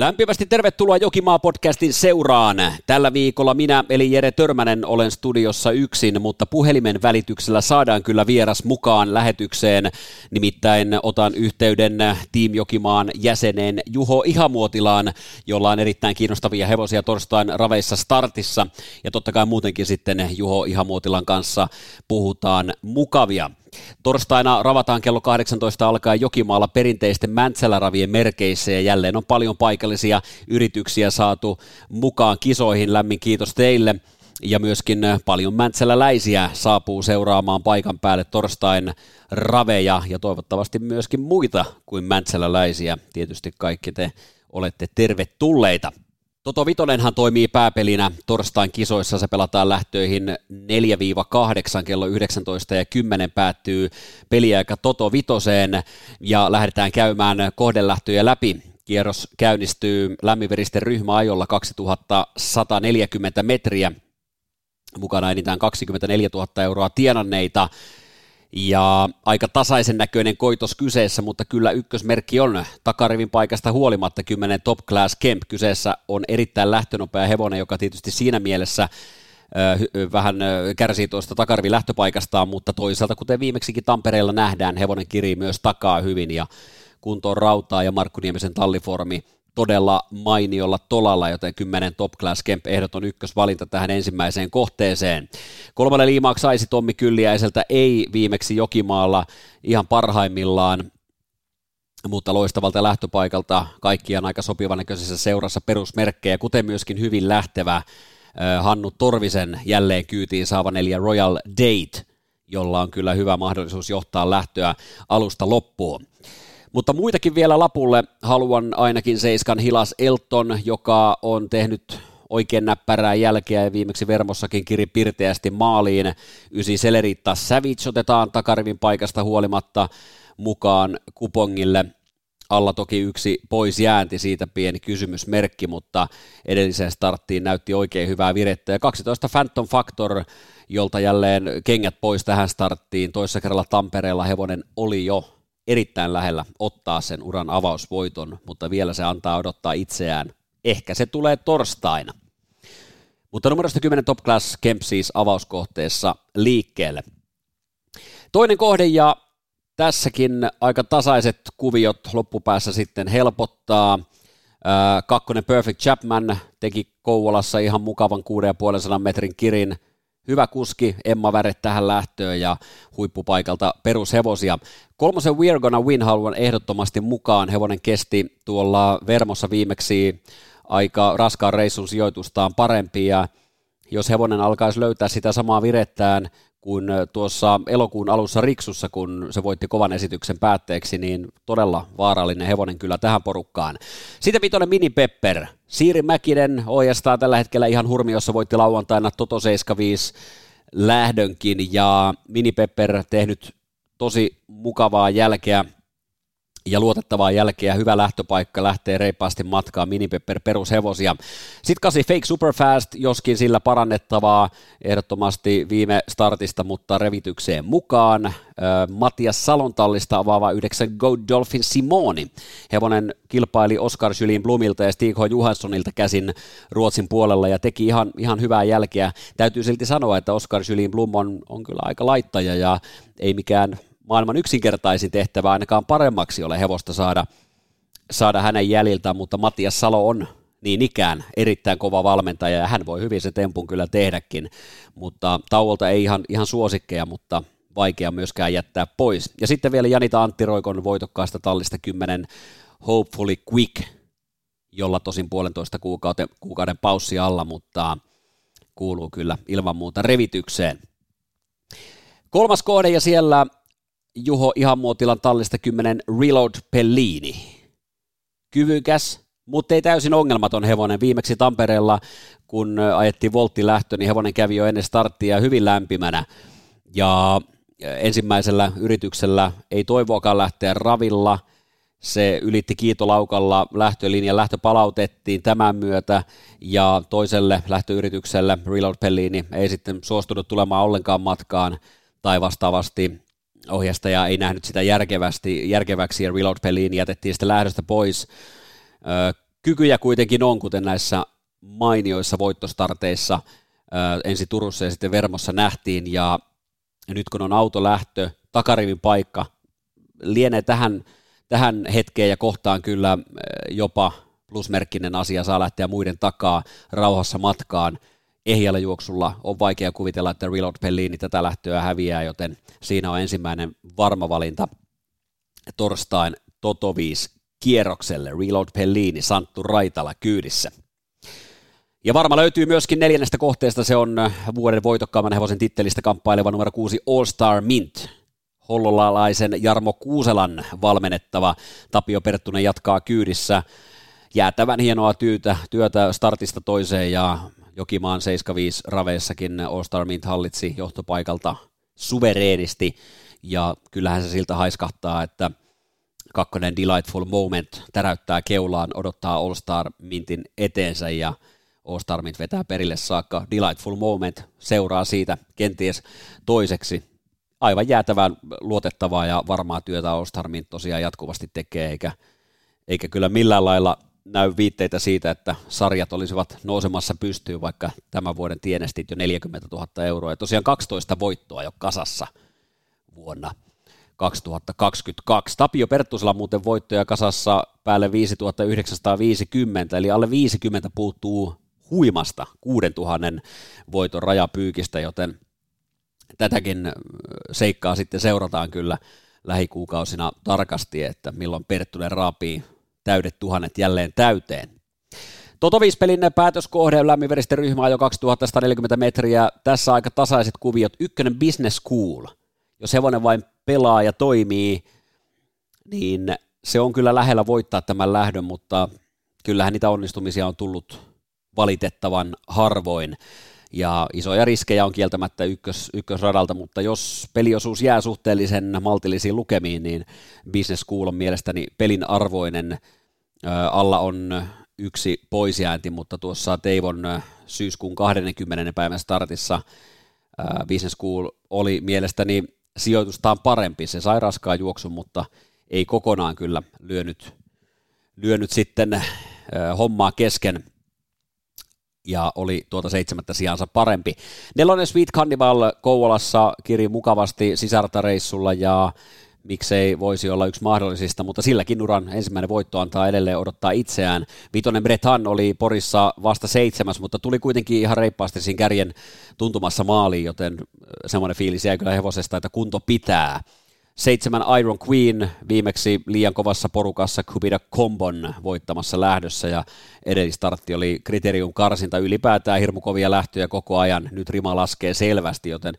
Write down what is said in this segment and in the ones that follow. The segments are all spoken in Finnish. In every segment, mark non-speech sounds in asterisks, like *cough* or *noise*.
Lämpimästi tervetuloa Jokimaa-podcastin seuraan. Tällä viikolla minä, eli Jere Törmänen, olen studiossa yksin, mutta puhelimen välityksellä saadaan kyllä vieras mukaan lähetykseen. Nimittäin otan yhteyden Team Jokimaan jäseneen Juho Ihamuotilaan, jolla on erittäin kiinnostavia hevosia torstain raveissa startissa. Ja totta kai muutenkin sitten Juho Ihamuotilan kanssa puhutaan mukavia. Torstaina ravataan kello 18 alkaa Jokimaalla perinteisten Mäntsäläravien merkeissä ja jälleen on paljon paikallisia yrityksiä saatu mukaan kisoihin. Lämmin kiitos teille ja myöskin paljon mäntsäläläisiä saapuu seuraamaan paikan päälle torstain raveja ja toivottavasti myöskin muita kuin mäntsäläläisiä. Tietysti kaikki te olette tervetulleita. Toto Vitonenhan toimii pääpelinä torstain kisoissa. Se pelataan lähtöihin 4-8 kello 19 ja 10 päättyy peliaika Toto Vitoseen ja lähdetään käymään kohdelähtöjä läpi. Kierros käynnistyy lämminveristen ryhmäajolla 2140 metriä. Mukana enintään 24 000 euroa tienanneita ja aika tasaisen näköinen koitos kyseessä, mutta kyllä ykkösmerkki on takarivin paikasta huolimatta 10 Top Class Kemp. Kyseessä on erittäin lähtönopea hevonen, joka tietysti siinä mielessä vähän kärsii tuosta takarivin lähtöpaikastaan, mutta toisaalta kuten viimeksikin Tampereella nähdään, hevonen kirii myös takaa hyvin ja kuntoon rautaa ja Markku Niemisen talliformi todella mainiolla tolalla, joten 10 Top Class Kemp ehdoton ykkösvalinta tähän ensimmäiseen kohteeseen. Kolmalle liimaaksi saisi Tommi Kylliäiseltä ei viimeksi Jokimaalla ihan parhaimmillaan, mutta loistavalta lähtöpaikalta kaikkiaan aika sopivan näköisessä seurassa perusmerkkejä, kuten myöskin hyvin lähtevä Hannu Torvisen jälleen kyytiin saava neljä Royal Date, jolla on kyllä hyvä mahdollisuus johtaa lähtöä alusta loppuun. Mutta muitakin vielä lapulle haluan ainakin Seiskan Hilas Elton, joka on tehnyt oikein näppärää jälkeä ja viimeksi Vermossakin kiri pirteästi maaliin. Ysi Seleritta Savage otetaan takarivin paikasta huolimatta mukaan kupongille. Alla toki yksi pois jäänti, siitä pieni kysymysmerkki, mutta edelliseen starttiin näytti oikein hyvää virettä. Ja 12 Phantom Factor, jolta jälleen kengät pois tähän starttiin. Toissa kerralla Tampereella hevonen oli jo erittäin lähellä ottaa sen uran avausvoiton, mutta vielä se antaa odottaa itseään. Ehkä se tulee torstaina. Mutta numerosta 10 Top Class Kemp siis avauskohteessa liikkeelle. Toinen kohde ja tässäkin aika tasaiset kuviot loppupäässä sitten helpottaa. Kakkonen Perfect Chapman teki Kouvolassa ihan mukavan 6,5 metrin kirin – hyvä kuski, Emma Väre tähän lähtöön ja huippupaikalta perushevosia. Kolmosen We're Gonna Win haluan ehdottomasti mukaan. Hevonen kesti tuolla Vermossa viimeksi aika raskaan reissun sijoitustaan parempi ja jos hevonen alkaisi löytää sitä samaa virettään kuin tuossa elokuun alussa Riksussa, kun se voitti kovan esityksen päätteeksi, niin todella vaarallinen hevonen kyllä tähän porukkaan. Sitten vitonen Mini Pepper. Siiri Mäkinen ojastaa tällä hetkellä ihan hurmiossa, voitti lauantaina Toto 75 lähdönkin, ja Mini Pepper tehnyt tosi mukavaa jälkeä ja luotettavaa jälkeä, hyvä lähtöpaikka, lähtee reippaasti matkaan, minipepper perushevosia. Sitten kasi Fake Superfast, joskin sillä parannettavaa ehdottomasti viime startista, mutta revitykseen mukaan. Matias Salontallista avaava 9 Go Dolphin Simoni. Hevonen kilpaili Oskar Jylin Blumilta ja Stig H. Johanssonilta käsin Ruotsin puolella ja teki ihan, ihan hyvää jälkeä. Täytyy silti sanoa, että Oskar Jylin Blum on, on kyllä aika laittaja ja ei mikään maailman yksinkertaisin tehtävä ainakaan paremmaksi ole hevosta saada, saada hänen jäljiltään, mutta Matias Salo on niin ikään erittäin kova valmentaja ja hän voi hyvin se tempun kyllä tehdäkin, mutta tauolta ei ihan, ihan suosikkeja, mutta vaikea myöskään jättää pois. Ja sitten vielä Janita Anttiroikon voitokkaasta tallista 10 Hopefully Quick, jolla tosin puolentoista kuukauden, kuukauden paussi alla, mutta kuuluu kyllä ilman muuta revitykseen. Kolmas kohde ja siellä Juho Ihamuotilan tallista 10 Reload Pellini. Kyvykäs, mutta ei täysin ongelmaton hevonen. Viimeksi Tampereella, kun ajettiin voltti lähtö, niin hevonen kävi jo ennen starttia hyvin lämpimänä. Ja ensimmäisellä yrityksellä ei toivoakaan lähteä ravilla. Se ylitti kiitolaukalla lähtölinjan, lähtö palautettiin tämän myötä ja toiselle lähtöyritykselle Reload Pellini ei sitten suostunut tulemaan ollenkaan matkaan tai vastaavasti ohjastaja ei nähnyt sitä järkevästi, järkeväksi ja reload-peliin jätettiin sitä lähdöstä pois. kykyjä kuitenkin on, kuten näissä mainioissa voittostarteissa ensi Turussa ja sitten Vermossa nähtiin, ja nyt kun on autolähtö, takarivin paikka, lienee tähän, tähän hetkeen ja kohtaan kyllä jopa plusmerkkinen asia, saa lähteä muiden takaa rauhassa matkaan. Ehjällä juoksulla on vaikea kuvitella, että Reload Pellini tätä lähtöä häviää, joten siinä on ensimmäinen varma valinta torstain Toto 5 kierrokselle. Reload Pellini, Santtu Raitala kyydissä. Ja varma löytyy myöskin neljännestä kohteesta, se on vuoden voitokkaamman hevosen tittelistä kamppaileva numero 6 All Star Mint. Hollolalaisen Jarmo Kuuselan valmennettava Tapio Perttunen jatkaa kyydissä. Jäätävän hienoa työtä, työtä startista toiseen ja Jokimaan 75 raveissakin All Star Mint hallitsi johtopaikalta suvereenisti ja kyllähän se siltä haiskahtaa, että kakkonen Delightful Moment täräyttää keulaan, odottaa All Star Mintin eteensä ja All Star Mint vetää perille saakka. Delightful Moment seuraa siitä kenties toiseksi. Aivan jäätävän luotettavaa ja varmaa työtä All Star Mint tosiaan jatkuvasti tekee, eikä, eikä kyllä millään lailla näy viitteitä siitä, että sarjat olisivat nousemassa pystyyn, vaikka tämän vuoden tienestit jo 40 000 euroa. Ja tosiaan 12 voittoa jo kasassa vuonna 2022. Tapio Perttusella muuten voittoja kasassa päälle 5950, eli alle 50 puuttuu huimasta 6000 voiton rajapyykistä, joten tätäkin seikkaa sitten seurataan kyllä lähikuukausina tarkasti, että milloin Perttunen raapii täydet tuhannet jälleen täyteen. Toto Viispelin päätöskohde lämminveristen ryhmää jo 2140 metriä. Tässä aika tasaiset kuviot. Ykkönen Business School. Jos hevonen vain pelaa ja toimii, niin se on kyllä lähellä voittaa tämän lähdön, mutta kyllähän niitä onnistumisia on tullut valitettavan harvoin. Ja isoja riskejä on kieltämättä ykkös, ykkösradalta, mutta jos peliosuus jää suhteellisen maltillisiin lukemiin, niin Business School on mielestäni pelin arvoinen. Alla on yksi poisjäänti, mutta tuossa Teivon syyskuun 20. päivän startissa Business School oli mielestäni sijoitustaan parempi. Se sai raskaan juoksun, mutta ei kokonaan kyllä lyönyt, lyönyt sitten hommaa kesken ja oli tuota seitsemättä sijansa parempi. Nelonen Sweet Carnival Kouvolassa kiri mukavasti sisartareissulla ja miksei voisi olla yksi mahdollisista, mutta silläkin uran ensimmäinen voitto antaa edelleen odottaa itseään. Vitonen Bretan oli Porissa vasta seitsemäs, mutta tuli kuitenkin ihan reippaasti siinä kärjen tuntumassa maaliin, joten semmoinen fiilis jäi kyllä hevosesta, että kunto pitää. Seitsemän Iron Queen viimeksi liian kovassa porukassa Kubida Kombon voittamassa lähdössä ja edellistartti oli kriterium karsinta ylipäätään hirmukovia lähtöjä koko ajan. Nyt rima laskee selvästi, joten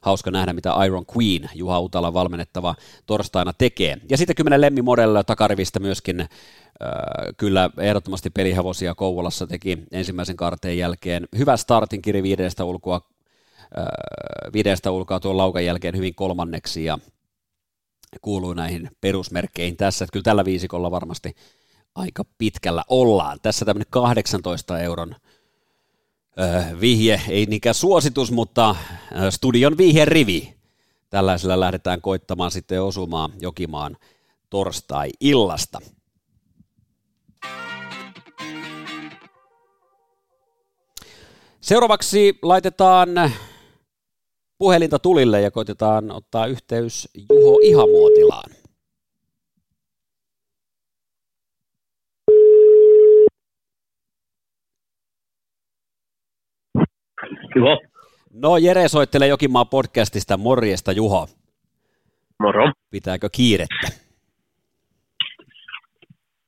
hauska nähdä, mitä Iron Queen, Juha Utala valmennettava torstaina tekee. Ja sitten kymmenen Lemmi Modella takarivistä myöskin äh, kyllä ehdottomasti pelihevosia Kouvolassa teki ensimmäisen karteen jälkeen. Hyvä startin kiri viidestä ulkoa, äh, viidestä ulkoa tuon laukan jälkeen hyvin kolmanneksi ja kuuluu näihin perusmerkkeihin tässä, että kyllä tällä viisikolla varmasti aika pitkällä ollaan. Tässä tämmöinen 18 euron äh, vihje, ei niinkään suositus, mutta studion rivi. Tällaisella lähdetään koittamaan sitten osumaan Jokimaan torstai-illasta. Seuraavaksi laitetaan puhelinta tulille ja koitetaan ottaa yhteys Juho Ihamuotilaan. Juho. No Jere soittelee Jokimaa podcastista. Morjesta Juho. Moro. Pitääkö kiirettä?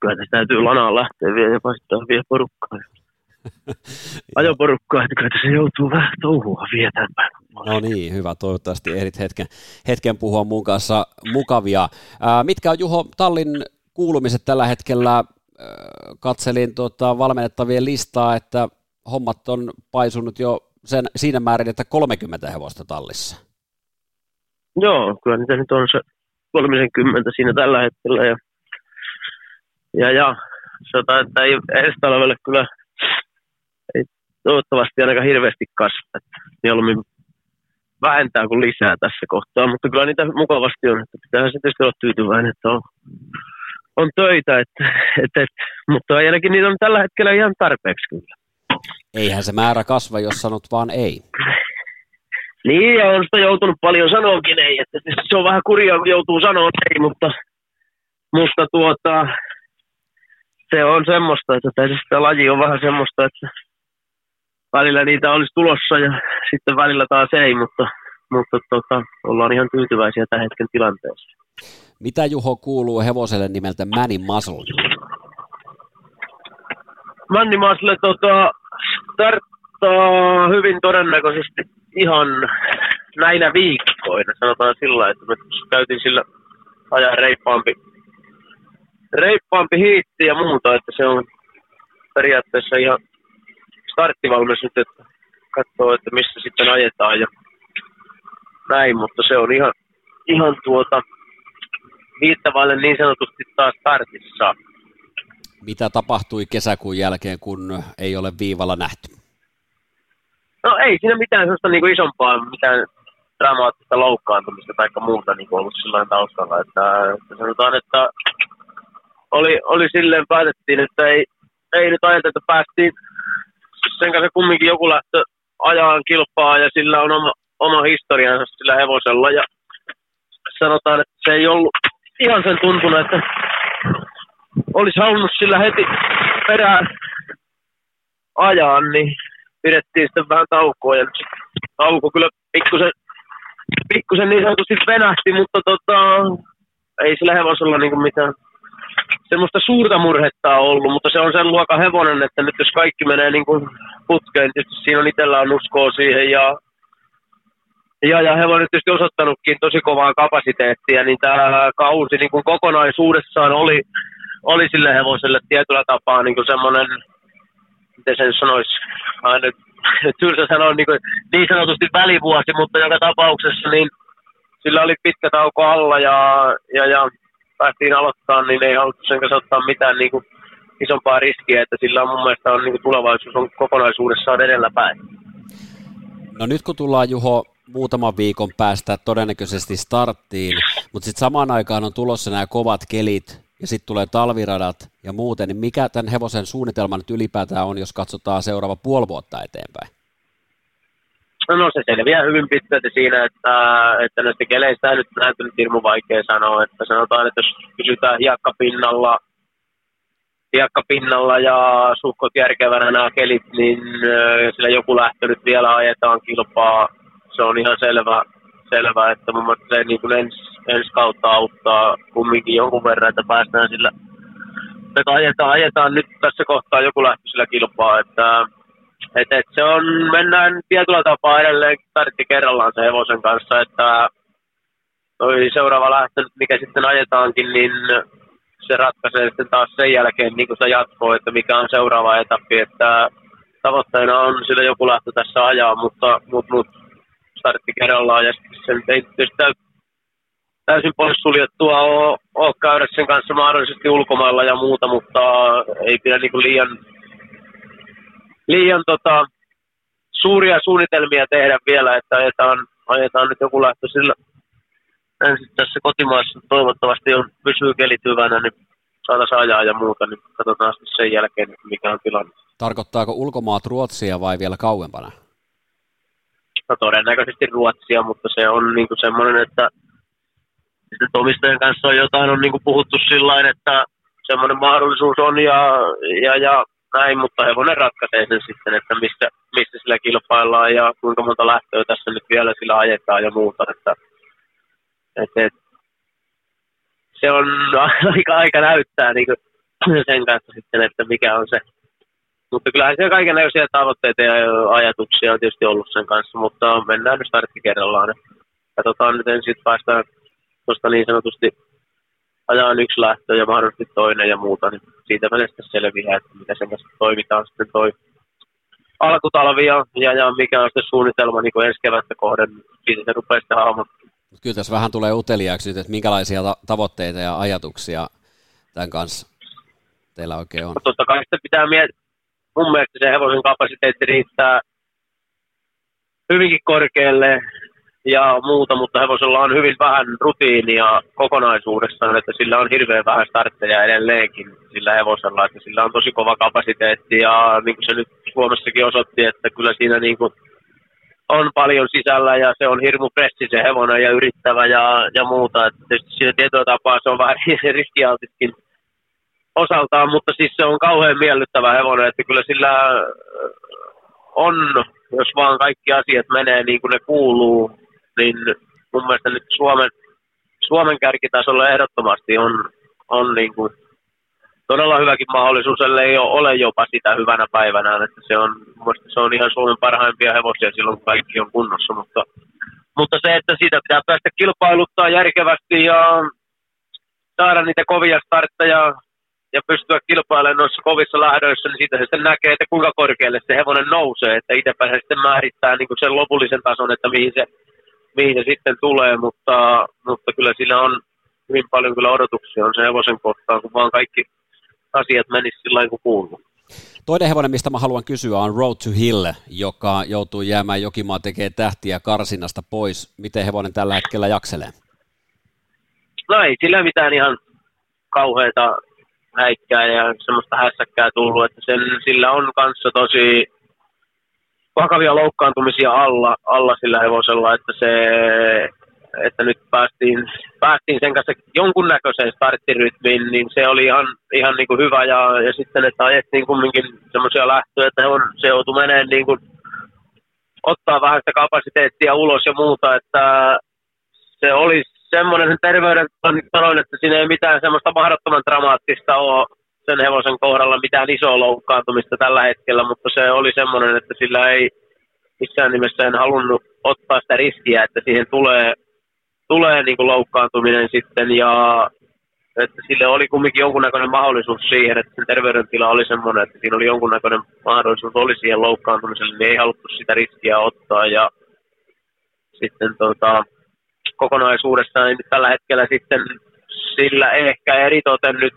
Kyllä tästä täytyy lanaan lähteä vielä ja vaihtaa vielä porukkaa. Ajoporukkaa, että kyllä se joutuu vähän touhua vietämään. No niin, hyvä. Toivottavasti ehdit hetken, hetken puhua mun kanssa mukavia. Ää, mitkä on Juho Tallin kuulumiset tällä hetkellä? Katselin tota valmennettavien listaa, että hommat on paisunut jo sen, siinä määrin, että 30 hevosta tallissa. Joo, kyllä niitä nyt on se 30 siinä tällä hetkellä. Ja, ja, ja sanotaan, että ei ensi talvelle kyllä toivottavasti ainakaan hirveästi kasva. Mieluummin vähentää kuin lisää tässä kohtaa, mutta kyllä niitä mukavasti on. Että pitäähän se tietysti olla tyytyväinen, että on, on töitä, että, että, että, mutta ainakin niitä on tällä hetkellä ihan tarpeeksi kyllä. Eihän se määrä kasva, jos sanot vaan ei. Niin, ja on sitä joutunut paljon sanoakin ei, että se on vähän kurjaa, kun joutuu sanoa ei, mutta, mutta tuota, se on semmoista, että tämä laji on vähän semmoista, että välillä niitä olisi tulossa ja sitten välillä taas ei, mutta, mutta tota, ollaan ihan tyytyväisiä tämän hetken tilanteessa. Mitä Juho kuuluu hevoselle nimeltä Manny Muscle? Manny Muscle tota, starttaa hyvin todennäköisesti ihan näinä viikkoina, sanotaan sillä että me käytiin sillä ajan reippaampi, reippaampi hiitti ja muuta, että se on periaatteessa ihan starttivalmis nyt, että katsoo, että missä sitten ajetaan ja näin, mutta se on ihan, ihan tuota viittavaille niin sanotusti taas startissa. Mitä tapahtui kesäkuun jälkeen, kun ei ole viivalla nähty? No ei siinä mitään sellaista niin kuin isompaa, mitään dramaattista loukkaantumista tai muuta niin kuin ollut sillä taustalla. Että, että sanotaan, että oli, oli silleen päätettiin, että ei, ei nyt ajatella, että päästiin sen kanssa kumminkin joku lähtö ajaan kilpaa ja sillä on oma, oma historiansa sillä hevosella. Ja sanotaan, että se ei ollut ihan sen tuntunut, että olisi halunnut sillä heti perään ajaa, niin pidettiin sitten vähän taukoa. Ja tauko kyllä pikkusen, pikkusen niin sanotusti venähti, mutta tota, ei sillä hevosella niin mitään semmoista suurta murhetta on ollut, mutta se on sen luokan hevonen, että nyt jos kaikki menee niin kuin putkeen, tietysti siinä on itsellään uskoa siihen ja, ja, ja hevonen on tietysti osoittanutkin tosi kovaa kapasiteettia, niin tämä kausi niin kuin kokonaisuudessaan oli, oli sille hevoselle tietyllä tapaa niin kuin semmoinen, miten sen sanoisi, aina *laughs* tylsä sanoa niin, kuin, niin sanotusti välivuosi, mutta joka tapauksessa niin sillä oli pitkä tauko alla ja, ja, ja päästiin aloittaa, niin ei haluttu sen kanssa ottaa mitään niin kuin isompaa riskiä, että sillä on mun mielestä on, niin kuin tulevaisuus on kokonaisuudessaan edellä päin. No nyt kun tullaan Juho muutaman viikon päästä todennäköisesti starttiin, mutta sitten samaan aikaan on tulossa nämä kovat kelit ja sitten tulee talviradat ja muuten, niin mikä tämän hevosen suunnitelma nyt ylipäätään on, jos katsotaan seuraava puoli vuotta eteenpäin? No se selviää hyvin pitkälti siinä, että, että näistä keleistä nyt näyttänyt hirmu vaikea sanoa. Että sanotaan, että jos pysytään hiekkapinnalla, hiekkapinnalla ja suhkot järkevänä nämä kelit, niin sillä joku lähtö nyt vielä ajetaan kilpaa. Se on ihan selvä, selvä että mun mielestä se niin kuin ens, ensi kautta auttaa kumminkin jonkun verran, että päästään sillä että ajetaan, ajetaan nyt tässä kohtaa joku lähtö sillä kilpaa, että et, et se on, mennään tietyllä tapaa edelleen tartti kerrallaan se hevosen kanssa, että toi seuraava lähtö, mikä sitten ajetaankin, niin se ratkaisee sitten taas sen jälkeen niin kuin se jatkoo, että mikä on seuraava etappi, että tavoitteena on sillä joku lähtö tässä ajaa, mutta, mutta, mutta startti kerrallaan ja se ei tietysti täysin poissuljettua ole, ole käydä sen kanssa mahdollisesti ulkomailla ja muuta, mutta ei pidä niin kuin liian liian tota, suuria suunnitelmia tehdä vielä, että ajetaan, ajetaan nyt joku lähtö sillä ensin tässä kotimaassa toivottavasti on, pysyy kelit hyvänä, niin saataisiin ajaa ja muuta, niin katsotaan sitten sen jälkeen, mikä on tilanne. Tarkoittaako ulkomaat Ruotsia vai vielä kauempana? No todennäköisesti Ruotsia, mutta se on niinku semmoinen, että sitten omistajan kanssa on jotain on niinku puhuttu sillä että semmoinen mahdollisuus on ja, ja, ja näin, mutta hevonen ratkaisee sen sitten, että missä, missä sillä kilpaillaan ja kuinka monta lähtöä tässä nyt vielä sillä ajetaan ja muuta. Että, että, että se on *laughs* aika, aika näyttää niin sen kanssa sitten, että mikä on se. Mutta kyllähän siellä kaikenlaisia tavoitteita ja ajatuksia on tietysti ollut sen kanssa, mutta mennään nyt startti kerrallaan. Katsotaan nyt ensin, päästään tuosta niin sanotusti ajan yksi lähtö ja mahdollisesti toinen ja muuta, niin siitä välistä selviää, että miten sen kanssa toimitaan sitten toi alkutalvi ja, ja, ja mikä on sitten suunnitelma niin ensi kevättä kohden, siitä se rupeaa sitten hahmottaa. Kyllä tässä vähän tulee uteliaaksi nyt, että minkälaisia ta- tavoitteita ja ajatuksia tämän kanssa teillä oikein on. Totta kai sitten pitää miettiä, mun mielestä se hevosen kapasiteetti riittää hyvinkin korkealle ja muuta, mutta hevosella on hyvin vähän rutiinia kokonaisuudessaan, että sillä on hirveän vähän startteja edelleenkin sillä hevosella, että sillä on tosi kova kapasiteetti ja niin kuin se nyt Suomessakin osoitti, että kyllä siinä niin kuin on paljon sisällä ja se on hirmu pressi se hevonen ja yrittävä ja, ja muuta. Että siinä tietyllä tapaa se on *laughs* vähän riskialtiskin osaltaan, mutta siis se on kauhean miellyttävä hevonen, että kyllä sillä on, jos vaan kaikki asiat menee niin kuin ne kuuluu, niin mun mielestä nyt Suomen, Suomen kärkitasolla ehdottomasti on, on niin kuin todella hyväkin mahdollisuus, ellei ole jopa sitä hyvänä päivänä, että se on, se on ihan Suomen parhaimpia hevosia silloin, kun kaikki on kunnossa, mutta, mutta se, että siitä pitää päästä kilpailuttaa järkevästi ja saada niitä kovia startteja ja pystyä kilpailemaan noissa kovissa lähdöissä, niin siitä se sitten näkee, että kuinka korkealle se hevonen nousee, että itse pääsee sitten määrittää niin kuin sen lopullisen tason, että mihin se, mihin se sitten tulee, mutta, mutta kyllä siinä on hyvin paljon kyllä odotuksia on se hevosen kohtaan, kun vaan kaikki asiat menisivät sillä kuin kuuluu. Toinen hevonen, mistä mä haluan kysyä, on Road to Hill, joka joutuu jäämään Jokimaa tekee tähtiä karsinasta pois. Miten hevonen tällä hetkellä jakselee? No ei sillä mitään ihan kauheita häikkää ja semmoista hässäkkää tullut, että sen, sillä on kanssa tosi vakavia loukkaantumisia alla, alla sillä hevosella, että se että nyt päästiin, päästiin sen kanssa jonkunnäköiseen starttirytmiin, niin se oli ihan, ihan niin kuin hyvä. Ja, ja sitten, että ajettiin kumminkin semmoisia lähtöjä, että on, se joutui menemään niin kuin, ottaa vähän sitä kapasiteettia ulos ja muuta, että se oli semmoinen sen terveyden, sanoin, että siinä ei mitään semmoista mahdottoman dramaattista ole sen hevosen kohdalla mitään isoa loukkaantumista tällä hetkellä, mutta se oli semmoinen, että sillä ei missään nimessä en halunnut ottaa sitä riskiä, että siihen tulee tulee niin kuin loukkaantuminen sitten ja että sille oli kumminkin jonkunnäköinen mahdollisuus siihen, että sen terveydentila oli semmoinen, että siinä oli jonkunnäköinen mahdollisuus oli siihen loukkaantumiselle, niin ei haluttu sitä riskiä ottaa ja sitten tota, kokonaisuudessaan niin tällä hetkellä sitten sillä ehkä eritoten nyt,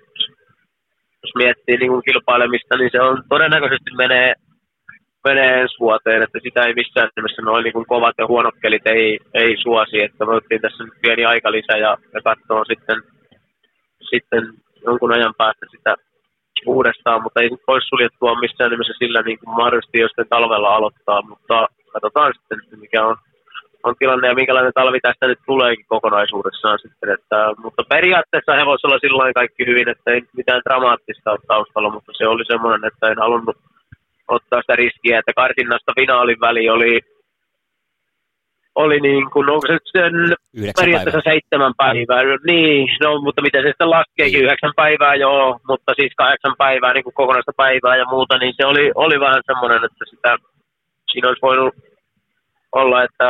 jos miettii niin kuin kilpailemista, niin se on todennäköisesti menee menee ensi vuoteen, että sitä ei missään nimessä noin niin kovat ja huonot kelit ei, ei suosi, että voitiin tässä nyt pieni lisä ja, ja katsoa sitten, sitten jonkun ajan päästä sitä uudestaan, mutta ei pois suljettua missään nimessä sillä niin kuin mahdollisesti jo sitten talvella aloittaa, mutta katsotaan sitten, mikä on, on tilanne ja minkälainen talvi tästä nyt tuleekin kokonaisuudessaan sitten. Että, mutta periaatteessa hevosella sillä kaikki hyvin, että ei mitään dramaattista ole taustalla, mutta se oli semmoinen, että en halunnut ottaa sitä riskiä, että karsinnasta finaalin väli oli, oli niin kuin, onko se sen periaatteessa päivää. seitsemän päivää. Niin, no, mutta miten se sitten laskeekin, niin. yhdeksän päivää joo, mutta siis kahdeksan päivää niin kuin kokonaista päivää ja muuta, niin se oli, oli vähän semmoinen, että sitä, siinä olisi voinut olla, että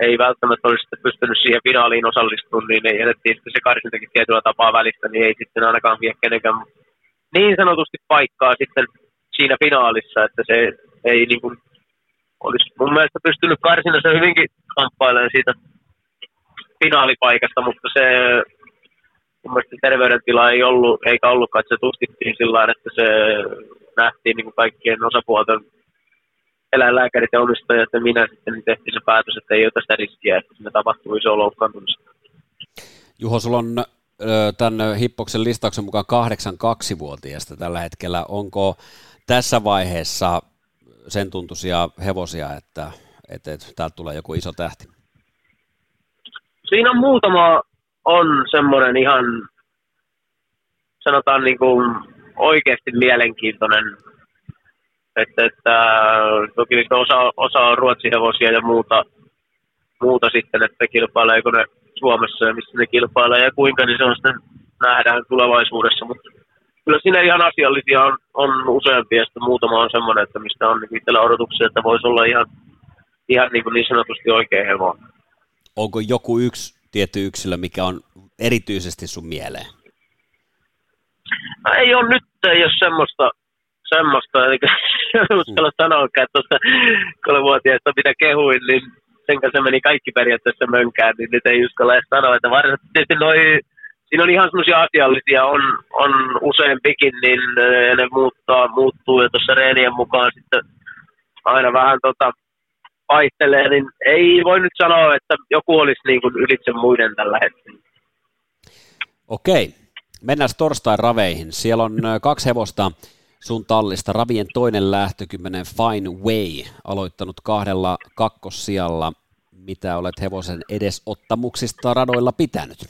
ei välttämättä olisi pystynyt siihen finaaliin osallistumaan, niin ei jätettiin sitten se karsintakin tietyllä tapaa välistä, niin ei sitten ainakaan vie kenenkään niin sanotusti paikkaa sitten siinä finaalissa, että se ei niin kuin, olisi mun mielestä pystynyt karsinassa hyvinkin kamppailemaan siitä finaalipaikasta, mutta se mun mielestä terveydentila ei ollut, eikä ollutkaan, että se tutkittiin sillä että se nähtiin niin kuin kaikkien osapuolten eläinlääkärit ja omistajat ja minä sitten niin tehtiin se päätös, että ei ole tästä riskiä, että sinne tapahtuu iso loukkaantumista. Juho, sulla on tämän Hippoksen listauksen mukaan 8-2-vuotiaasta tällä hetkellä. Onko tässä vaiheessa sen tuntuisia hevosia, että, että, että täältä tulee joku iso tähti? Siinä on muutama on semmoinen ihan, sanotaan niin kuin oikeasti mielenkiintoinen. Että, että toki osa, osa on ruotsihevosia ja muuta, muuta sitten, että kilpaileeko ne Suomessa ja missä ne kilpailee ja kuinka, niin se on sitten nähdään tulevaisuudessa. Mutta kyllä siinä ihan asiallisia on, on useampia, ja muutama on semmoinen, että mistä on niin itsellä odotuksia, että voisi olla ihan, ihan niin, kuin niin sanotusti oikein hevoa. Onko joku yksi tietty yksilö, mikä on erityisesti sun mieleen? No, ei ole nyt, ei ole semmoista, semmoista eikä *laughs* uskalla mm. sanoa, että tuosta kolmevuotiaista mitä kehuin, niin sen kanssa meni kaikki periaatteessa mönkään, niin nyt ei uskalla edes sanoa, että varsinaisesti noin siinä on ihan semmoisia asiallisia, on, on useampikin, niin ne muuttaa, muuttuu ja tuossa reenien mukaan sitten aina vähän tota, vaihtelee, niin ei voi nyt sanoa, että joku olisi niin kuin ylitse muiden tällä hetkellä. Okei, mennään torstain raveihin. Siellä on kaksi hevosta sun tallista. Ravien toinen lähtökymmenen Fine Way, aloittanut kahdella kakkossijalla. Mitä olet hevosen edesottamuksista radoilla pitänyt?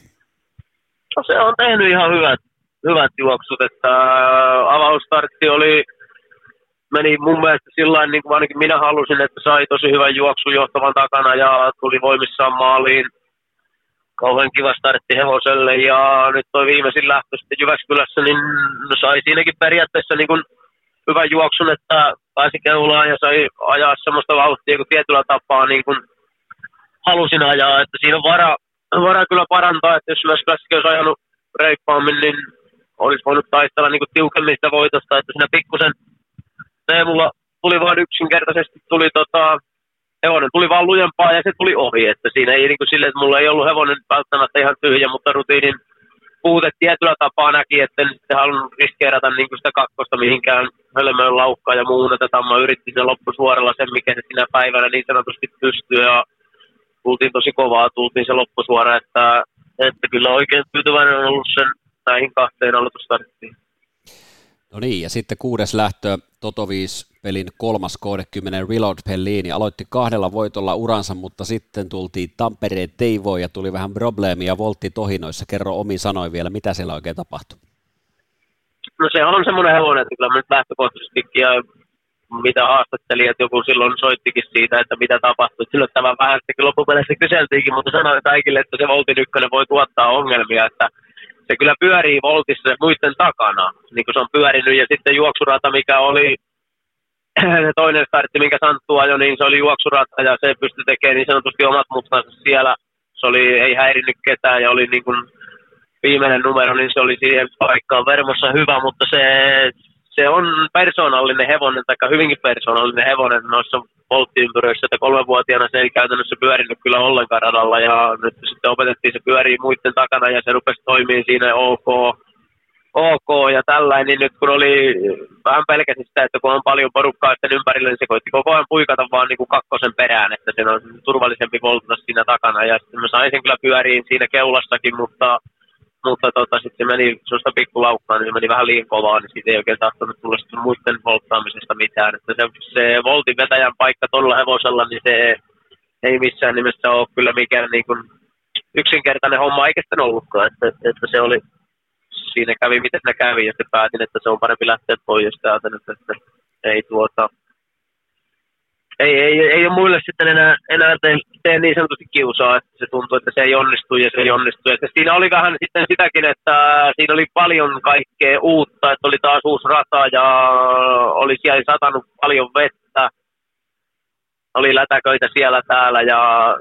No se on tehnyt ihan hyvät, hyvät juoksut, että avausstartti oli meni mun mielestä sillä niin kuin ainakin minä halusin, että sai tosi hyvän juoksun johtavan takana ja tuli voimissaan maaliin. Kauhean kiva startti hevoselle. Ja nyt toi viimeisin lähtö sitten Jyväskylässä, niin sai siinäkin periaatteessa niin kuin hyvän juoksun, että pääsi keulaan ja sai ajaa semmoista vauhtia kuin tietyllä tapaa niin kuin halusin ajaa, että siinä on vara, vara kyllä parantaa, että jos Jyväskylässäkin olisi ajanut reippaammin, niin olisi voinut taistella niin kuin tiukemmin sitä voitosta, että siinä pikkusen Teemulla tuli vain yksinkertaisesti, tuli tota, hevonen tuli vaan lujempaa ja se tuli ohi, että siinä ei niin kuin sille, että mulla ei ollut hevonen välttämättä ihan tyhjä, mutta rutiinin puute tietyllä tapaa näki, että en sitten halunnut riskeerata niin kuin sitä kakkosta mihinkään hölmöön laukkaan ja muun, että Tamma yritti sen loppusuoralla sen, mikä se sinä päivänä niin sanotusti pystyy ja tultiin tosi kovaa, tultiin se loppusuora, että, että kyllä oikein tyytyväinen on ollut sen näihin kahteen aloitusstarttiin. No niin, ja sitten kuudes lähtö Totoviis pelin kolmas kohde 10 Reload Pellini. Aloitti kahdella voitolla uransa, mutta sitten tultiin Tampereen Teivoon ja tuli vähän probleemia voltti tohinoissa. Kerro omi sanoi vielä, mitä siellä oikein tapahtui? No se on semmoinen hevonen, että kyllä nyt lähtökohtaisesti ja mitä haastattelijat joku silloin soittikin siitä, että mitä tapahtui. Silloin tämä vähän sitten loppupeleissä kyseltiinkin, mutta sanoin kaikille, että se Voltin ykkönen voi tuottaa ongelmia, että se kyllä pyörii voltissa muiden takana, niin kuin se on pyörinyt. Ja sitten juoksurata, mikä oli *clears throat* se toinen startti, minkä Santtu ajoi, niin se oli juoksurata ja se pystyi tekemään niin sanotusti omat mutkansa siellä. Se oli, ei häirinnyt ketään ja oli niin kuin viimeinen numero, niin se oli siihen paikkaan vermossa hyvä, mutta se, se on persoonallinen hevonen, tai hyvinkin persoonallinen hevonen noissa volttiympyröissä, että kolmevuotiaana se ei käytännössä pyörinyt kyllä ollenkaan radalla, ja nyt sitten opetettiin se pyörii muiden takana, ja se rupesi toimimaan siinä ok, ok ja tällainen, niin nyt kun oli vähän pelkäsin sitä, että kun on paljon porukkaa sitten ympärillä, niin se koitti koko ajan puikata vaan niin kuin kakkosen perään, että se on turvallisempi voltata siinä takana, ja sitten mä sain sen kyllä pyöriin siinä keulassakin, mutta mutta tota, sitten meni sellaista pikkulaukkaa, niin se meni vähän liian kovaa, niin siitä ei oikein tahtonut tulla sitten muiden volttaamisesta mitään. Että se, se voltin vetäjän paikka tuolla hevosella, niin se ei missään nimessä ole kyllä mikään niin kuin yksinkertainen homma, eikä sitten ollutkaan, että, että se oli, siinä kävi miten ne kävi, ja sitten päätin, että se on parempi lähteä pois, ja että, että ei tuota, ei, ei, ei ole muille sitten enää, enää tee, tee niin sanotusti kiusaa, että se tuntuu, että se ei onnistu ja se ei onnistu. Että siinä oli vähän sitten sitäkin, että siinä oli paljon kaikkea uutta, että oli taas uusi rata ja oli siellä satanut paljon vettä. Oli lätäköitä siellä täällä ja,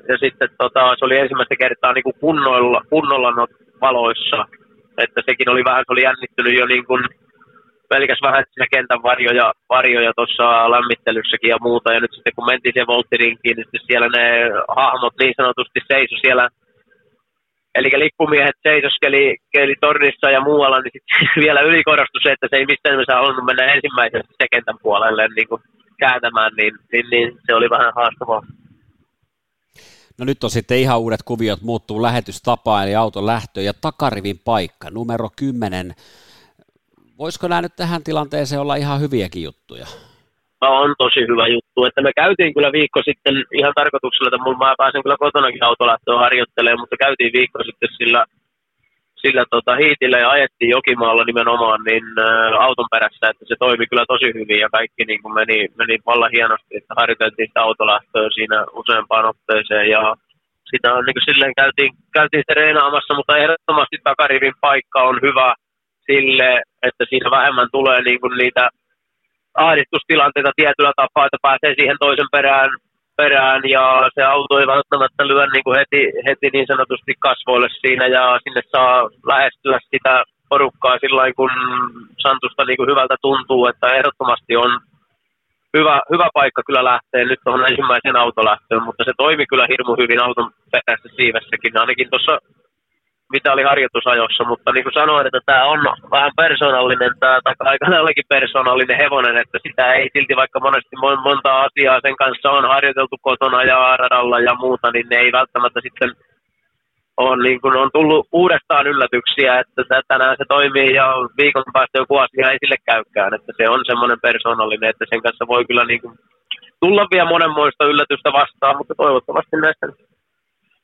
ja sitten tota, se oli ensimmäistä kertaa niin kuin kunnolla, kunnolla no, valoissa. Että sekin oli vähän, se oli jännittynyt jo niin kuin pelkäs vähän siinä kentän varjoja, varjoja tuossa lämmittelyssäkin ja muuta. Ja nyt sitten kun mentiin siihen volttirinkiin, niin siellä ne hahmot niin sanotusti seisoi siellä Eli lippumiehet seisoskeli keli tornissa ja muualla, niin sitten *laughs* vielä ylikorostui se, että se ei missään nimessä halunnut mennä ensimmäisestä se kentän puolelle niin kuin kääntämään, niin, niin, niin, se oli vähän haastavaa. No nyt on sitten ihan uudet kuviot, muuttuu lähetystapa, eli auton lähtö ja takarivin paikka, numero 10 voisiko nämä nyt tähän tilanteeseen olla ihan hyviäkin juttuja? No, on tosi hyvä juttu. Että me käytiin kyllä viikko sitten ihan tarkoituksella, että mulla mä pääsen kyllä kotonakin autolähtöön harjoittelemaan, mutta käytiin viikko sitten sillä, sillä tota, hiitillä ja ajettiin Jokimaalla nimenomaan niin ä, auton perässä, että se toimi kyllä tosi hyvin ja kaikki niin kuin meni, meni vallan hienosti, että harjoiteltiin sitä autolähtöä siinä useampaan otteeseen ja sitä on niin kuin silleen käytiin, käytiin sitä reenaamassa, mutta ehdottomasti takarivin paikka on hyvä, sille, että siinä vähemmän tulee niin kuin niitä ahdistustilanteita tietyllä tapaa, että pääsee siihen toisen perään, perään ja se auto ei välttämättä lyö niin kuin heti, heti niin sanotusti kasvoille siinä ja sinne saa lähestyä sitä porukkaa sillä kun Santusta niin kuin hyvältä tuntuu, että ehdottomasti on hyvä, hyvä paikka kyllä lähteä nyt tuohon ensimmäiseen autolähtöön, mutta se toimi kyllä hirmu hyvin auton perässä siivessäkin, ainakin tuossa mitä oli harjoitusajossa, mutta niin kuin sanoin, että tämä on vähän persoonallinen, tämä tai aikanaankin persoonallinen hevonen, että sitä ei silti vaikka monesti monta asiaa sen kanssa on harjoiteltu kotona ja radalla ja muuta, niin ne ei välttämättä sitten on, niin kuin, on tullut uudestaan yllätyksiä, että tänään se toimii ja viikon päästä joku asia ei sille käykään, että se on semmoinen persoonallinen, että sen kanssa voi kyllä niin kuin, tulla vielä monenmoista yllätystä vastaan, mutta toivottavasti näistä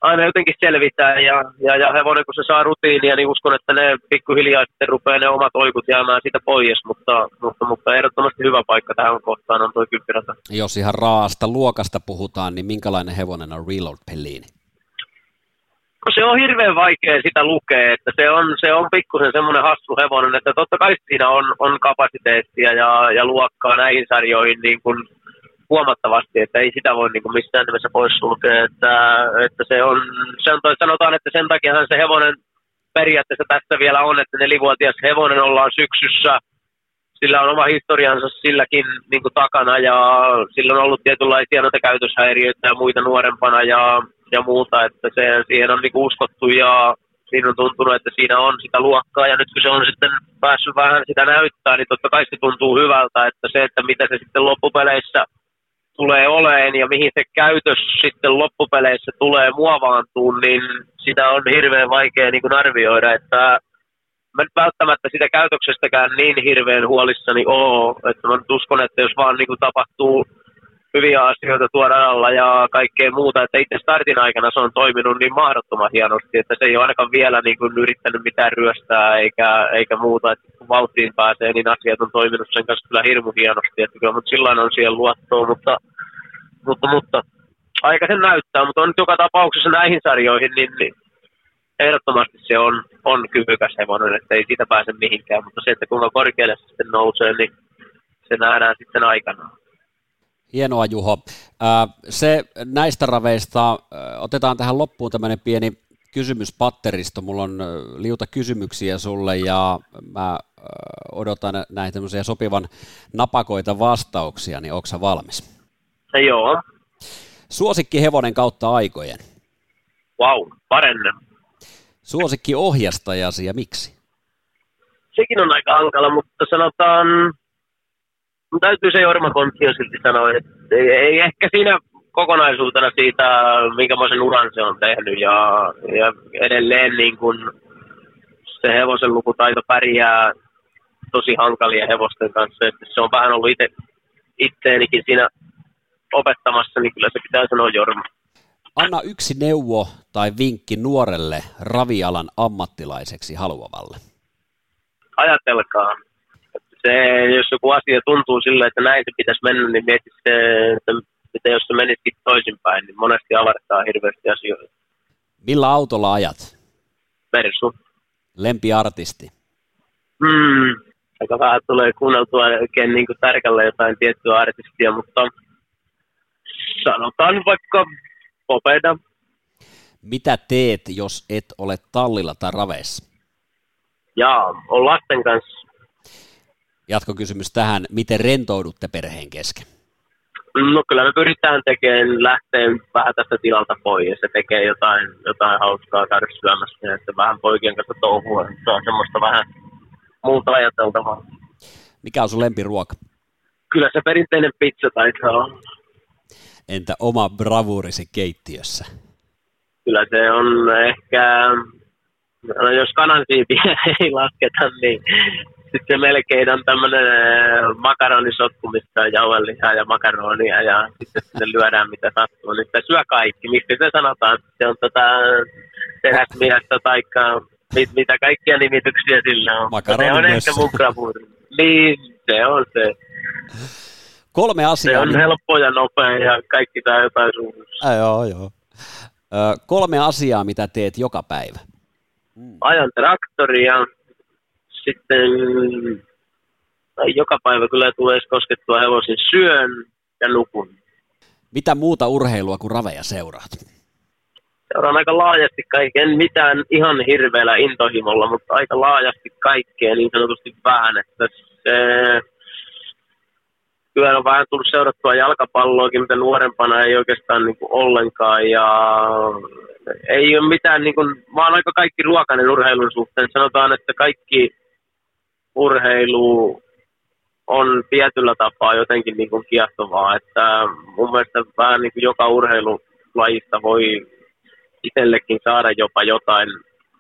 aina jotenkin selvitään ja, ja, ja hevonen kun se saa rutiinia, niin uskon, että ne pikkuhiljaa sitten rupeaa ne omat oikut jäämään siitä pois, mutta, mutta, mutta ehdottomasti hyvä paikka tähän kohtaan on tuo kyppirata. Jos ihan raasta luokasta puhutaan, niin minkälainen hevonen on Reload Pellini? No se on hirveän vaikea sitä lukea, että se on, se on pikkusen semmoinen hassu hevonen, että totta kai siinä on, on kapasiteettia ja, ja luokkaa näihin sarjoihin niin kuin huomattavasti, että ei sitä voi niin kuin missään nimessä pois sulkea, että, että se on, se on, sanotaan, että sen takia se hevonen periaatteessa tässä vielä on, että nelivuotias hevonen ollaan syksyssä, sillä on oma historiansa silläkin niin kuin takana ja sillä on ollut tietynlaisia noita käytöshäiriöitä ja muita nuorempana ja, ja muuta, että se, siihen on niin kuin uskottu ja siinä on tuntunut, että siinä on sitä luokkaa ja nyt kun se on sitten päässyt vähän sitä näyttää, niin totta kai se tuntuu hyvältä, että se, että mitä se sitten loppupeleissä – tulee oleen ja mihin se käytös sitten loppupeleissä tulee muovaantuun, niin sitä on hirveän vaikea niin kuin arvioida, että mä nyt välttämättä sitä käytöksestäkään niin hirveän huolissani oo, että mä nyt uskon, että jos vaan niin kuin tapahtuu hyviä asioita tuoda alla ja kaikkea muuta, että itse startin aikana se on toiminut niin mahdottoman hienosti, että se ei ole ainakaan vielä niin kuin yrittänyt mitään ryöstää eikä, eikä muuta, että kun vauhtiin pääsee, niin asiat on toiminut sen kanssa kyllä hirmu hienosti, että kyllä mutta silloin on siihen luottoa, mutta, mutta, mutta aika sen näyttää, mutta on nyt joka tapauksessa näihin sarjoihin, niin, niin ehdottomasti se on, on kyvykäs hevonen, että ei siitä pääse mihinkään, mutta se, että kuinka korkealle se sitten nousee, niin se nähdään sitten aikanaan. Hienoa Juho. Se näistä raveista, otetaan tähän loppuun tämmöinen pieni kysymyspatteristo. Mulla on liuta kysymyksiä sulle ja mä odotan näitä tämmöisiä sopivan napakoita vastauksia, niin onko valmis? Joo. Suosikki hevonen kautta aikojen? Wow, parenne. Suosikki ohjastajasi ja miksi? Sekin on aika hankala, mutta sanotaan Mun täytyy se Jorma Konttio silti sanoa, että ei, ei ehkä siinä kokonaisuutena siitä, minkämoisen uran se on tehnyt ja, ja edelleen niin kun se hevosen lukutaito pärjää tosi hankalia hevosten kanssa. Että se on vähän ollut itse, itteenikin siinä opettamassa, niin kyllä se pitää sanoa Jorma. Anna yksi neuvo tai vinkki nuorelle ravialan ammattilaiseksi haluavalle. Ajatelkaa, se, jos joku asia tuntuu sille, että näin se pitäisi mennä, niin mieti se, että mitä jos se menisikin toisinpäin, niin monesti avartaa hirveästi asioita. Millä autolla ajat? Mersu. Lempiartisti? Hmm, aika vähän tulee kuunneltua oikein niin tärkällä jotain tiettyä artistia, mutta sanotaan vaikka Popeda. Mitä teet, jos et ole tallilla tai raveessa? Jaa, on lasten kanssa jatkokysymys tähän, miten rentoudutte perheen kesken? No kyllä me pyritään tekemään, lähteen vähän tästä tilalta pois ja se tekee jotain, jotain hauskaa käydä syömässä ja että vähän poikien kanssa touhua. Se on semmoista vähän muuta ajateltavaa. Mikä on sun lempiruoka? Kyllä se perinteinen pizza taitaa olla. Entä oma bravurisi keittiössä? Kyllä se on ehkä, no jos kanansiipiä *laughs* ei lasketa, niin sitten melkein on tämmöinen äh, makaronisotku, mistä on jauhelihaa ja makaronia ja sitten sinne lyödään mitä sattuu. Niin se syö kaikki. Miksi se sanotaan? Se on tota teräsmiestä tai mit, mitä kaikkia nimityksiä sillä on. Makaroni se on ehkä mun bravuri. Niin, se on se. Kolme asiaa. Se on helppo ja nopea ja kaikki tämä jotain suunnassa. joo, joo. Ö, kolme asiaa, mitä teet joka päivä. Ajan traktoria, sitten tai joka päivä kyllä tulee koskettua hevosin syön ja nukun. Mitä muuta urheilua kuin raveja seuraat? Seuraan aika laajasti kaiken, mitään ihan hirveällä intohimolla, mutta aika laajasti kaikkea niin sanotusti vähän, että se kyllä on vähän tullut seurattua jalkapalloakin, mitä nuorempana ei oikeastaan niin kuin ollenkaan. Ja ei ole mitään, niin kuin, mä oon aika kaikki ruokainen urheilun suhteen. Sanotaan, että kaikki urheilu on tietyllä tapaa jotenkin niin kuin kiehtovaa. Että mun mielestä vähän niin kuin joka urheilulajista voi itsellekin saada jopa jotain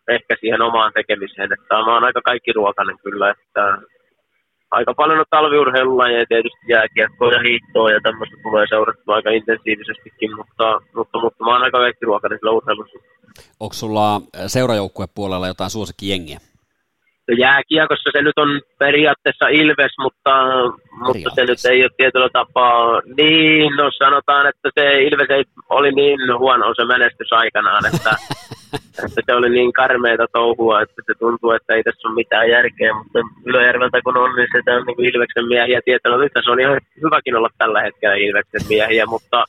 ehkä siihen omaan tekemiseen. Että mä oon aika kaikki ruokainen kyllä, että aika paljon on talviurheilulajeja tietysti jääkiekkoa ja hiihtoa ja tämmöistä tulee seurattua aika intensiivisestikin, mutta, mutta, mutta mä oon aika ruokainen sillä urheilussa. Onko sulla seurajoukkuepuolella jotain suosikkijengiä? No jääkiekossa se nyt on periaatteessa Ilves, mutta, mutta se nyt ei ole tietyllä tapaa niin, no sanotaan, että se Ilves ei, oli niin huono se menestys aikanaan, että, *laughs* että se oli niin karmeita touhua, että se tuntuu, että ei tässä ole mitään järkeä, mutta Ylöjärveltä kun on, niin sitä on niin Ilveksen miehiä tietänyt, että se on ihan hyväkin olla tällä hetkellä Ilveksen miehiä, mutta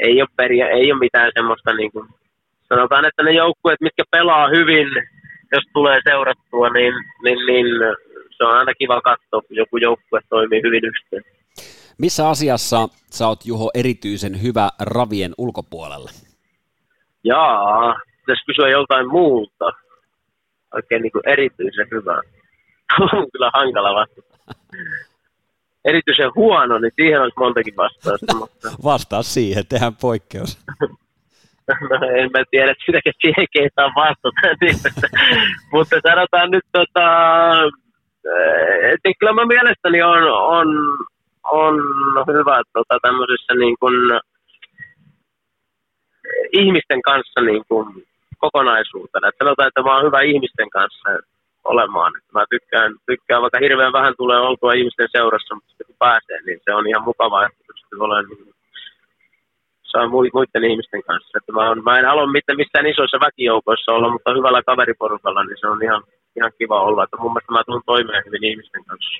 ei ole, peria, ei ole mitään semmoista niin kuin, sanotaan, että ne joukkueet, mitkä pelaa hyvin, jos tulee seurattua, niin, niin, niin se on aina kiva katsoa, kun joku joukkue toimii hyvin yhteen. Missä asiassa sä oot Juho erityisen hyvä ravien ulkopuolella? Jaa, pitäisi kysyä joltain muuta. Oikein niin kuin erityisen hyvä. *laughs* on kyllä hankala vastata. Erityisen huono, niin siihen olisi montakin vastausta. No, *laughs* mutta... Vastaa siihen, tehdään poikkeus. *laughs* no en mä tiedä, että sitäkin siihen kehtaa vastata. Niin, *laughs* mutta sanotaan nyt, tota, että kyllä mä mielestäni on, on, on hyvä tota, tämmöisessä niin kuin, ihmisten kanssa niin kuin, kokonaisuutena. Et sanotaan, että mä oon hyvä ihmisten kanssa olemaan. Mä tykkään, tykkään, vaikka hirveän vähän tulee oltua ihmisten seurassa, mutta kun pääsee, niin se on ihan mukavaa, että pystyy olemaan niin saa muiden ihmisten kanssa. Että mä, on, mä en halua mitään, missään isoissa väkijoukoissa olla, mutta hyvällä kaveriporukalla, niin se on ihan, ihan kiva olla. Että mun mielestä mä tulen toimeen hyvin ihmisten kanssa.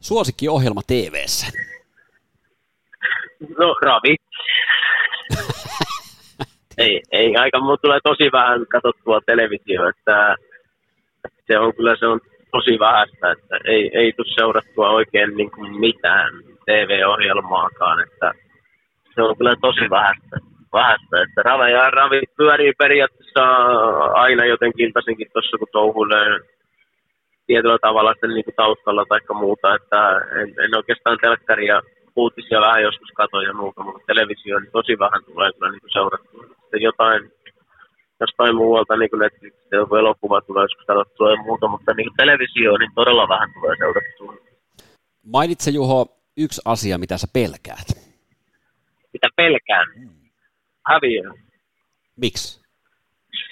Suosikkiohjelma TV-ssä? No, ravit. *laughs* ei, ei, aika mun tulee tosi vähän katsottua televisio, että se on kyllä se on tosi vähäistä, että ei, ei tule seurattua oikein niin kuin mitään TV-ohjelmaakaan, että se on kyllä tosi vähäistä, vähäistä että rave ja ravi pyörii periaatteessa aina jotenkin iltaisinkin tuossa, kun touhuilee tietyllä tavalla sen niin taustalla tai muuta, että en, en oikeastaan telkkaria uutisia vähän joskus katoin ja muuta, mutta televisio niin tosi vähän tulee kyllä niin seurattua. Sitten jotain jostain muualta, niin kuin Netflix, joku elokuva tulee joskus katsottua ja muuta, mutta niin televisio niin todella vähän tulee seurattua. Mainitse Juho yksi asia, mitä sä pelkäät. Mitä pelkään? Häviö. Miksi?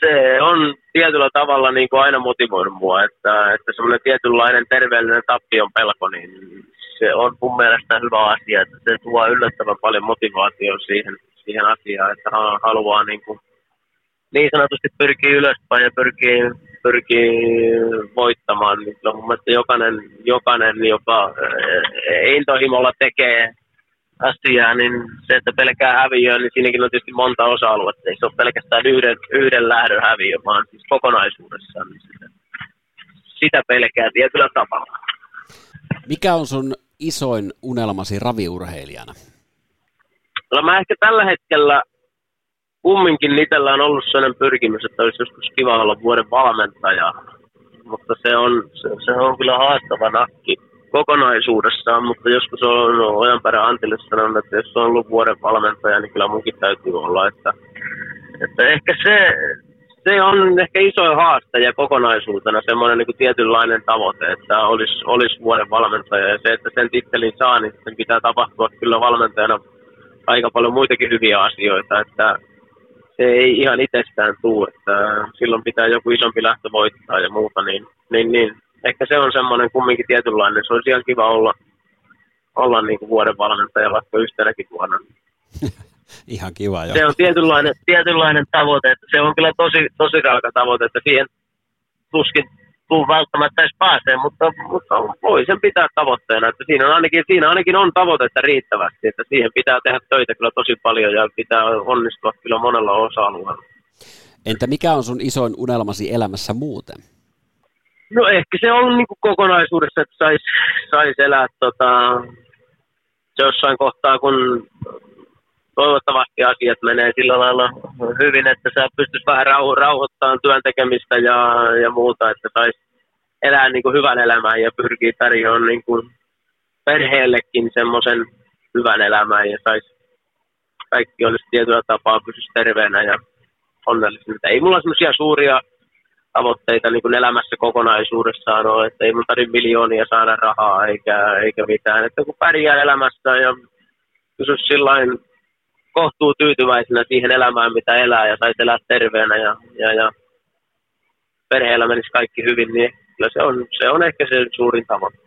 Se on tietyllä tavalla niin kuin aina motivoinut mua, että, että semmoinen tietynlainen terveellinen tappion pelko, niin se on mun mielestä hyvä asia, että se tuo yllättävän paljon motivaatiota siihen, siihen asiaan, että haluaa niin, kuin, niin sanotusti pyrkii ylöspäin ja pyrkii, pyrkii voittamaan. Niin kyllä mun mielestä jokainen, jokainen joka eh, intohimolla tekee asiaa, niin se, että pelkää häviöä, niin siinäkin on tietysti monta osa-aluetta. Ei se ole pelkästään yhden, yhden lähdön häviö, vaan siis kokonaisuudessaan. Niin sitä, sitä pelkää tietyllä tavalla. Mikä on sun isoin unelmasi raviurheilijana? No mä ehkä tällä hetkellä kumminkin itsellä on ollut sellainen pyrkimys, että olisi joskus kiva olla vuoden valmentaja. Mutta se on, se, se on kyllä haastava nakki kokonaisuudessaan, mutta joskus on Ojanperä Antille sanonut, että jos on ollut vuoden valmentaja, niin kyllä munkin täytyy olla. Että, että ehkä se, se on ehkä iso haaste ja kokonaisuutena semmoinen niin tietynlainen tavoite, että olisi, olisi vuoden valmentaja. Ja se, että sen tittelin saa, niin sen pitää tapahtua kyllä valmentajana aika paljon muitakin hyviä asioita. Että se ei ihan itsestään tule, että silloin pitää joku isompi lähtö voittaa ja muuta, niin, niin, niin ehkä se on semmoinen kumminkin tietynlainen. Se olisi ihan kiva olla, olla niin kuin vuoden valmentaja vaikka yhtenäkin vuonna. *laughs* Ihan kiva, joo. Se on tietynlainen, tietynlainen tavoite, että se on kyllä tosi, tosi raaka tavoite, että siihen tuskin tuu välttämättä edes pääsee, mutta, mutta voi sen pitää tavoitteena, että siinä, on ainakin, siinä ainakin on tavoitetta riittävästi, että siihen pitää tehdä töitä kyllä tosi paljon ja pitää onnistua kyllä monella osa-alueella. Entä mikä on sun isoin unelmasi elämässä muuten? No ehkä se on niin kuin kokonaisuudessa, että saisi sais elää tota, jossain kohtaa, kun toivottavasti asiat menee sillä lailla hyvin, että sä pystyisi vähän rauho- rauhoittamaan työn tekemistä ja, ja muuta, että saisi elää niin kuin hyvän elämän ja pyrkii tarjoamaan niin kuin perheellekin semmoisen hyvän elämän ja saisi kaikki olisi tietyllä tapaa pysyisi terveenä ja onnellisena. Ei mulla semmoisia suuria tavoitteita niin kuin elämässä kokonaisuudessaan ole, että ei mun tarvitse miljoonia saada rahaa eikä, eikä mitään. Että kun pärjää elämässä ja pysyisi sillain kohtuu tyytyväisenä siihen elämään, mitä elää ja saisi elää terveenä ja, ja, ja perheellä menisi kaikki hyvin, niin kyllä se on, se on ehkä se suurin tavoite.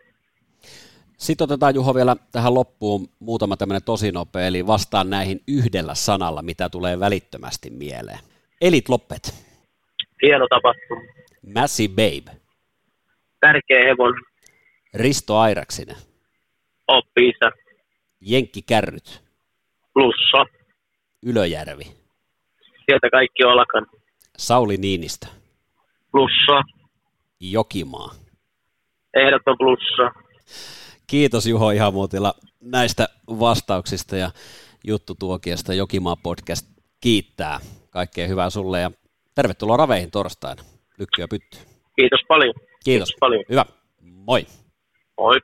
Sitten otetaan Juho vielä tähän loppuun muutama tämmöinen tosi nopea, eli vastaan näihin yhdellä sanalla, mitä tulee välittömästi mieleen. Elit loppet. Hieno tapahtuma. Massy Babe. Tärkeä hevon. Risto Airaksinen. Oppiisa. Jenkki Kärryt. Plussa. Ylöjärvi. Sieltä kaikki olkan. Sauli Niinistä. Plussa. Jokimaa. Ehdoton plussa. Kiitos Juho Ihamuotila näistä vastauksista ja juttutuokiosta. Jokimaa podcast kiittää. Kaikkea hyvää sulle ja tervetuloa raveihin torstaina. Lykkyä pytty. Kiitos paljon. Kiitos. Kiitos paljon. Hyvä. Moi. Moi.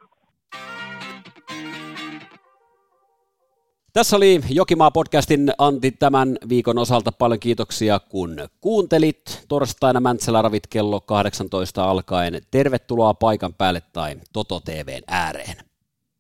Tässä oli Jokimaa-podcastin Antti tämän viikon osalta. Paljon kiitoksia, kun kuuntelit. Torstaina Mäntsälä ravit kello 18 alkaen. Tervetuloa paikan päälle tai Toto TVn ääreen.